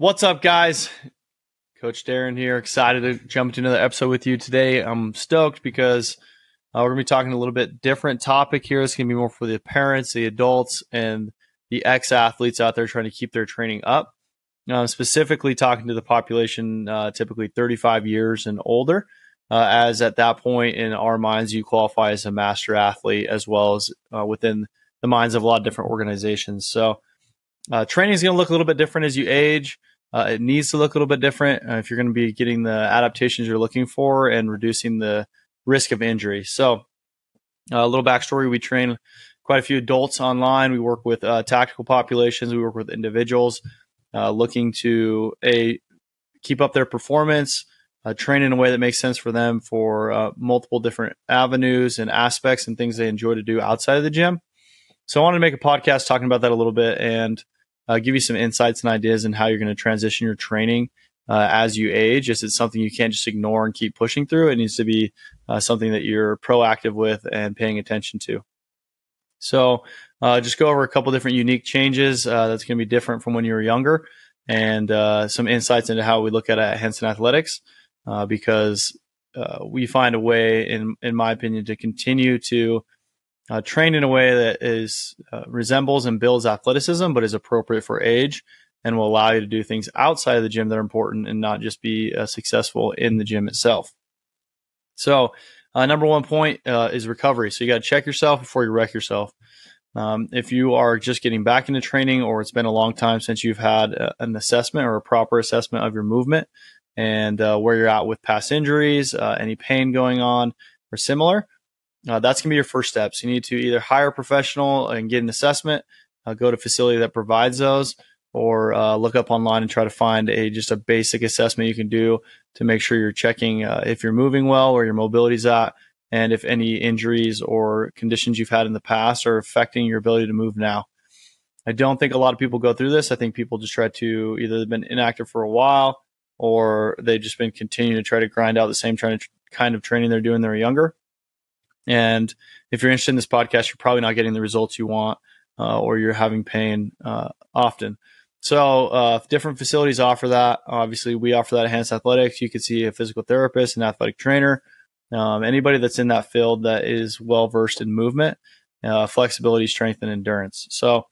What's up, guys? Coach Darren here. Excited to jump into another episode with you today. I'm stoked because uh, we're going to be talking a little bit different topic here. It's going to be more for the parents, the adults, and the ex athletes out there trying to keep their training up. Uh, specifically, talking to the population, uh, typically 35 years and older, uh, as at that point in our minds, you qualify as a master athlete as well as uh, within the minds of a lot of different organizations. So, uh, training is going to look a little bit different as you age. Uh, it needs to look a little bit different uh, if you're going to be getting the adaptations you're looking for and reducing the risk of injury. So, uh, a little backstory: we train quite a few adults online. We work with uh, tactical populations. We work with individuals uh, looking to a keep up their performance, uh, train in a way that makes sense for them for multiple different avenues and aspects and things they enjoy to do outside of the gym. So, I wanted to make a podcast talking about that a little bit and uh, give you some insights and ideas on how you're going to transition your training uh, as you age. Is it something you can't just ignore and keep pushing through? It needs to be uh, something that you're proactive with and paying attention to. So, uh, just go over a couple different unique changes uh, that's going to be different from when you were younger, and uh, some insights into how we look at it at Hansen Athletics, because we find a way, in in my opinion, to continue to uh, trained in a way that is uh, resembles and builds athleticism, but is appropriate for age and will allow you to do things outside of the gym that are important and not just be uh, successful in the gym itself. So, uh, number one point uh, is recovery. So you got to check yourself before you wreck yourself. Um, if you are just getting back into training, or it's been a long time since you've had a, an assessment or a proper assessment of your movement and uh, where you're at with past injuries, any pain going on, or similar, uh, that's going to be your first steps. You need to either hire a professional and get an assessment, uh, go to a facility that provides those, or uh, look up online and try to find a just a basic assessment you can do to make sure you're checking uh, if you're moving well, where your mobility's at, and if any injuries or conditions you've had in the past are affecting your ability to move now. I don't think a lot of people go through this. I think people just try to either they've been inactive for a while or they've just been continuing to try to grind out the same kind of training they're doing when they're younger. And if you're interested in this podcast, you're probably not getting the results you want, uh, or you're having pain uh, often. So uh, different facilities offer that. Obviously, we offer that at Hansen Athletics. You can see a physical therapist, an athletic trainer, um, anybody that's in that field that is well versed in movement, uh, flexibility, strength, and endurance. So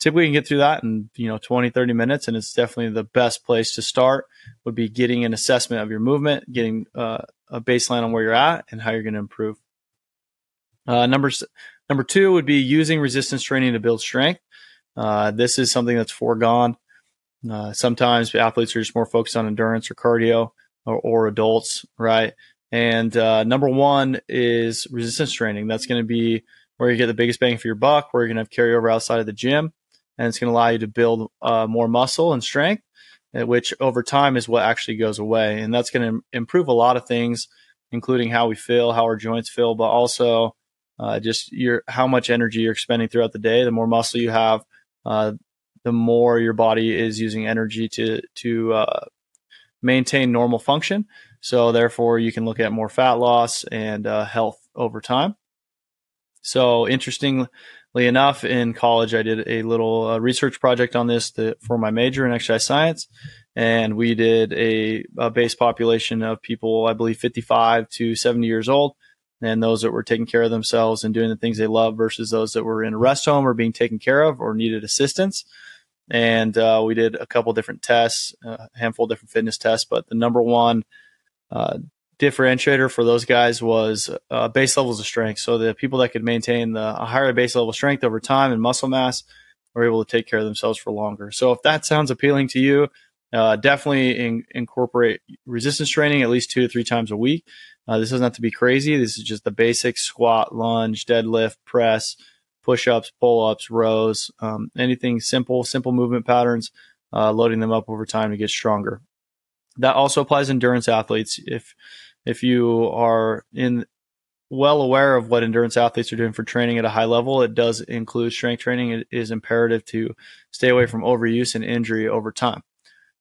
typically you can get through that in you know 20 30 minutes and it's definitely the best place to start would be getting an assessment of your movement getting uh, a baseline on where you're at and how you're going to improve uh, number number two would be using resistance training to build strength. Uh, this is something that's foregone. Uh, sometimes athletes are just more focused on endurance or cardio, or, or adults, right? And uh, number one is resistance training. That's going to be where you get the biggest bang for your buck, where you're going to have carryover outside of the gym, and it's going to allow you to build uh, more muscle and strength, uh, which over time is what actually goes away, and that's going to improve a lot of things, including how we feel, how our joints feel, but also uh, just your how much energy you're expending throughout the day. The more muscle you have, uh, the more your body is using energy to to uh, maintain normal function. So therefore, you can look at more fat loss and uh, health over time. So interestingly enough, in college, I did a little uh, research project on this to, for my major in exercise science. And we did a, a base population of people, I believe 55 to 70 years old and those that were taking care of themselves and doing the things they love versus those that were in a rest home or being taken care of or needed assistance. And uh, we did a couple different tests, a handful of different fitness tests, but the number one uh, differentiator for those guys was uh, base levels of strength. So the people that could maintain the higher base level strength over time and muscle mass were able to take care of themselves for longer. So if that sounds appealing to you, uh, definitely in, incorporate resistance training at least two to three times a week. Uh, this doesn't have to be crazy. This is just the basic squat, lunge, deadlift, press, push ups, pull ups, rows, um, anything simple, simple movement patterns, uh, loading them up over time to get stronger. That also applies endurance athletes. If if you are in well aware of what endurance athletes are doing for training at a high level, it does include strength training. It is imperative to stay away from overuse and injury over time.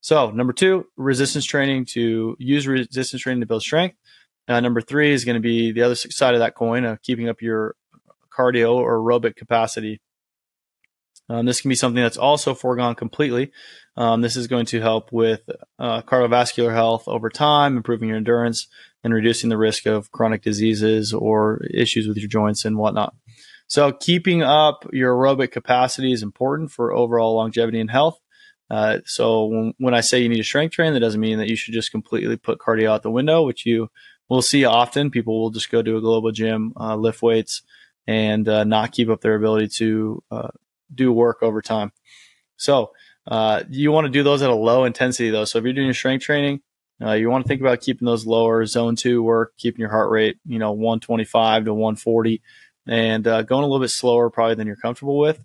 So, number two, resistance training to use resistance training to build strength. Uh, number three is going to be the other side of that coin of keeping up your cardio or aerobic capacity. Um, this can be something that's also foregone completely. Um, this is going to help with uh, cardiovascular health over time, improving your endurance, and reducing the risk of chronic diseases or issues with your joints and whatnot. So, keeping up your aerobic capacity is important for overall longevity and health. Uh, so, when, when I say you need to strength train, that doesn't mean that you should just completely put cardio out the window, which you will see often. People will just go to a global gym, uh, lift weights, and uh, not keep up their ability to uh, do work over time. So uh, you want to do those at a low intensity though. So if you're doing your strength training, uh, you want to think about keeping those lower zone two work, keeping your heart rate, you know, 125 to 140 and uh, going a little bit slower probably than you're comfortable with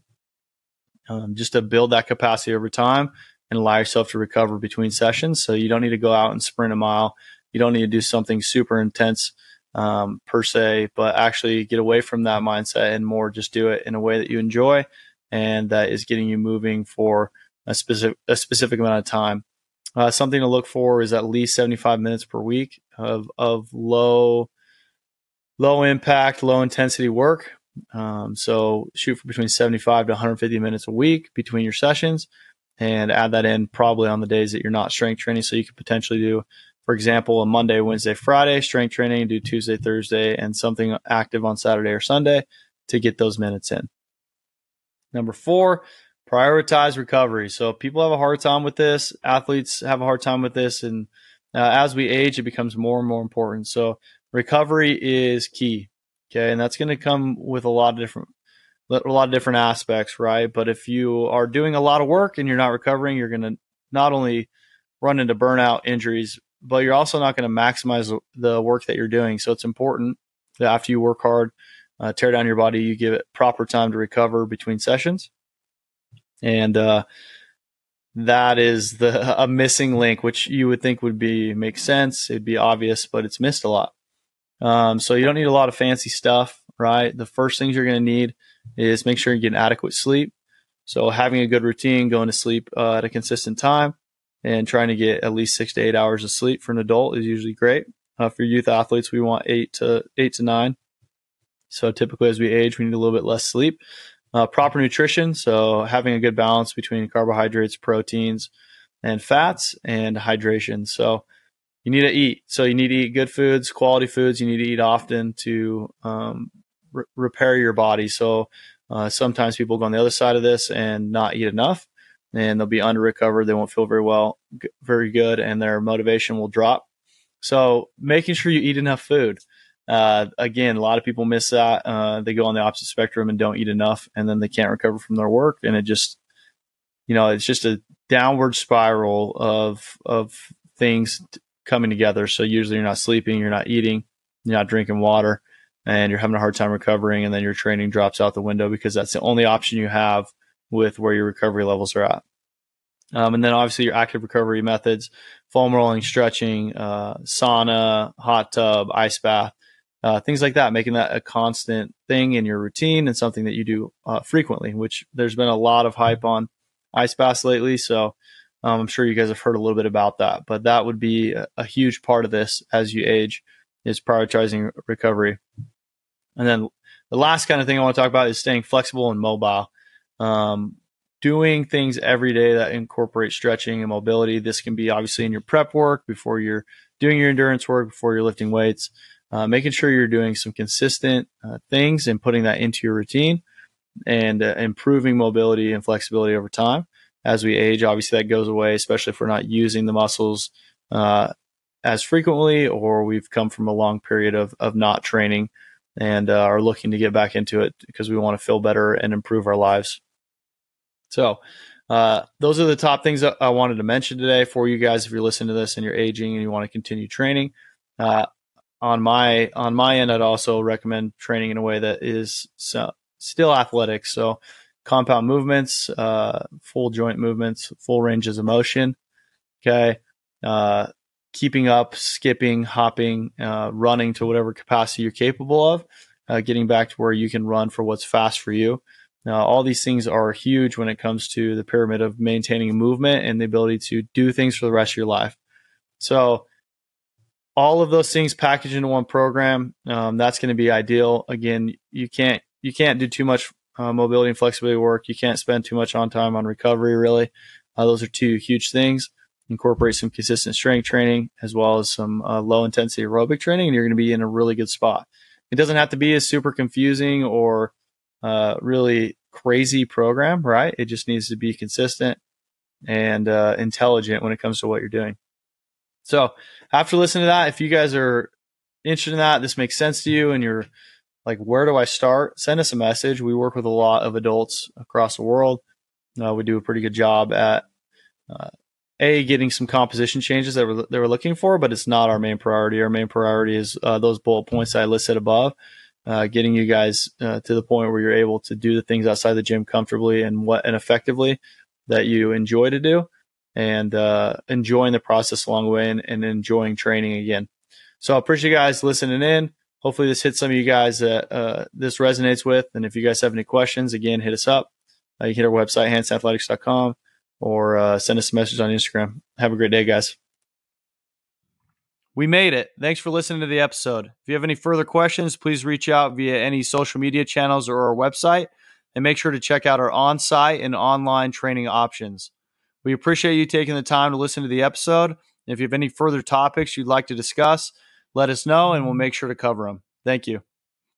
um, just to build that capacity over time and allow yourself to recover between sessions. So you don't need to go out and sprint a mile. You don't need to do something super intense um, per se, but actually get away from that mindset and more just do it in a way that you enjoy and that is getting you moving for a specific a specific amount of time. Uh, something to look for is at least 75 minutes per week of of low low impact, low intensity work. Um, so shoot for between 75 to 150 minutes a week between your sessions, and add that in probably on the days that you're not strength training. So you could potentially do, for example, a Monday, Wednesday, Friday strength training, do Tuesday, Thursday, and something active on Saturday or Sunday to get those minutes in. Number four, prioritize recovery. So people have a hard time with this. Athletes have a hard time with this. And uh, as we age, it becomes more and more important. So recovery is key. Okay. And that's going to come with a lot of different, a lot of different aspects, right? But if you are doing a lot of work and you're not recovering, you're going to not only run into burnout injuries, but you're also not going to maximize the work that you're doing. So it's important that after you work hard, uh, tear down your body, you give it proper time to recover between sessions. And uh, that is the a missing link, which you would think would be make sense. It'd be obvious, but it's missed a lot. Um, so you don't need a lot of fancy stuff, right? The first things you're going to need is make sure you get adequate sleep. So having a good routine, going to sleep uh, at a consistent time, and trying to get at least six to eight hours of sleep for an adult is usually great. Uh, for youth athletes, we want eight to eight to nine. So typically, as we age, we need a little bit less sleep. Uh, proper nutrition, so having a good balance between carbohydrates, proteins, and fats, and hydration. So you need to eat. So you need to eat good foods, quality foods. You need to eat often to um, re- repair your body. So uh, sometimes people go on the other side of this and not eat enough, and they'll be under recovered. They won't feel very well, g- very good, and their motivation will drop. So making sure you eat enough food. Uh, again, a lot of people miss that. Uh, they go on the opposite spectrum and don't eat enough, and then they can't recover from their work, and it just, you know, it's just a downward spiral of of things coming together. So usually you're not sleeping, you're not eating, you're not drinking water, and you're having a hard time recovering, and then your training drops out the window because that's the only option you have with where your recovery levels are at. Um, and then obviously your active recovery methods, foam rolling, stretching, uh, sauna, hot tub, ice bath uh, things like that, making that a constant thing in your routine and something that you do uh, frequently. Which there's been a lot of hype on ice baths lately, so um, I'm sure you guys have heard a little bit about that. But that would be a, a huge part of this as you age is prioritizing recovery. And then the last kind of thing I want to talk about is staying flexible and mobile. Um, doing things every day that incorporate stretching and mobility. This can be obviously in your prep work before you're doing your endurance work, before you're lifting weights uh, making sure you're doing some consistent uh, things and putting that into your routine and uh, improving mobility and flexibility over time. As we age, obviously that goes away, especially if we're not using the muscles uh, as frequently or we've come from a long period of, of not training and uh, are looking to get back into it because we want to feel better and improve our lives. So, uh, those are the top things that I wanted to mention today for you guys. If you're listening to this and you're aging and you want to continue training, uh, on my on my end, I'd also recommend training in a way that is so, still athletic. So compound movements, uh, full joint movements, full ranges of motion. Okay. Uh, keeping up, skipping, hopping, uh, running to whatever capacity you're capable of, uh, getting back to where you can run for what's fast for you. Now, all these things are huge when it comes to the pyramid of maintaining movement and the ability to do things for the rest of your life. So, all of those things packaged into one program. Um, that's going to be ideal. Again, you can't you can't do too much uh, mobility and flexibility work. You can't spend too much on time on recovery, really. Uh, those are two huge things. Incorporate some consistent strength training as well as some uh, low intensity aerobic training, and you're going to be in a really good spot. It doesn't have to be a super confusing or uh, really crazy program, right? It just needs to be consistent and uh, intelligent when it comes to what you're doing. So after listening to that, if you guys are interested in that, this makes sense to you, and you're like, where do I start? Send us a message. We work with a lot of adults across the world. Uh, we do a pretty good job at uh, a getting some composition changes that we're, looking for, but it's not our main priority. Our main priority is uh, those bullet points I listed above, uh, getting you guys uh, to the point where you're able to do the things outside the gym comfortably and what and effectively that you enjoy to do and uh, enjoying the process along the way and, and, enjoying training again. So I appreciate you guys listening in. Hopefully this hits some of you guys that uh, this resonates with. And if you guys have any questions, again, hit us up. Uh, you can hit our website, hansenathletics.com, or uh, send us a message on Instagram. Have a great day, guys. We made it. Thanks for listening to the episode. If you have any further questions, please reach out via any social media channels or our website. And make sure to check out our on site and online training options. We appreciate you taking the time to listen to the episode. If you have any further topics you'd like to discuss, let us know and we'll make sure to cover them. Thank you.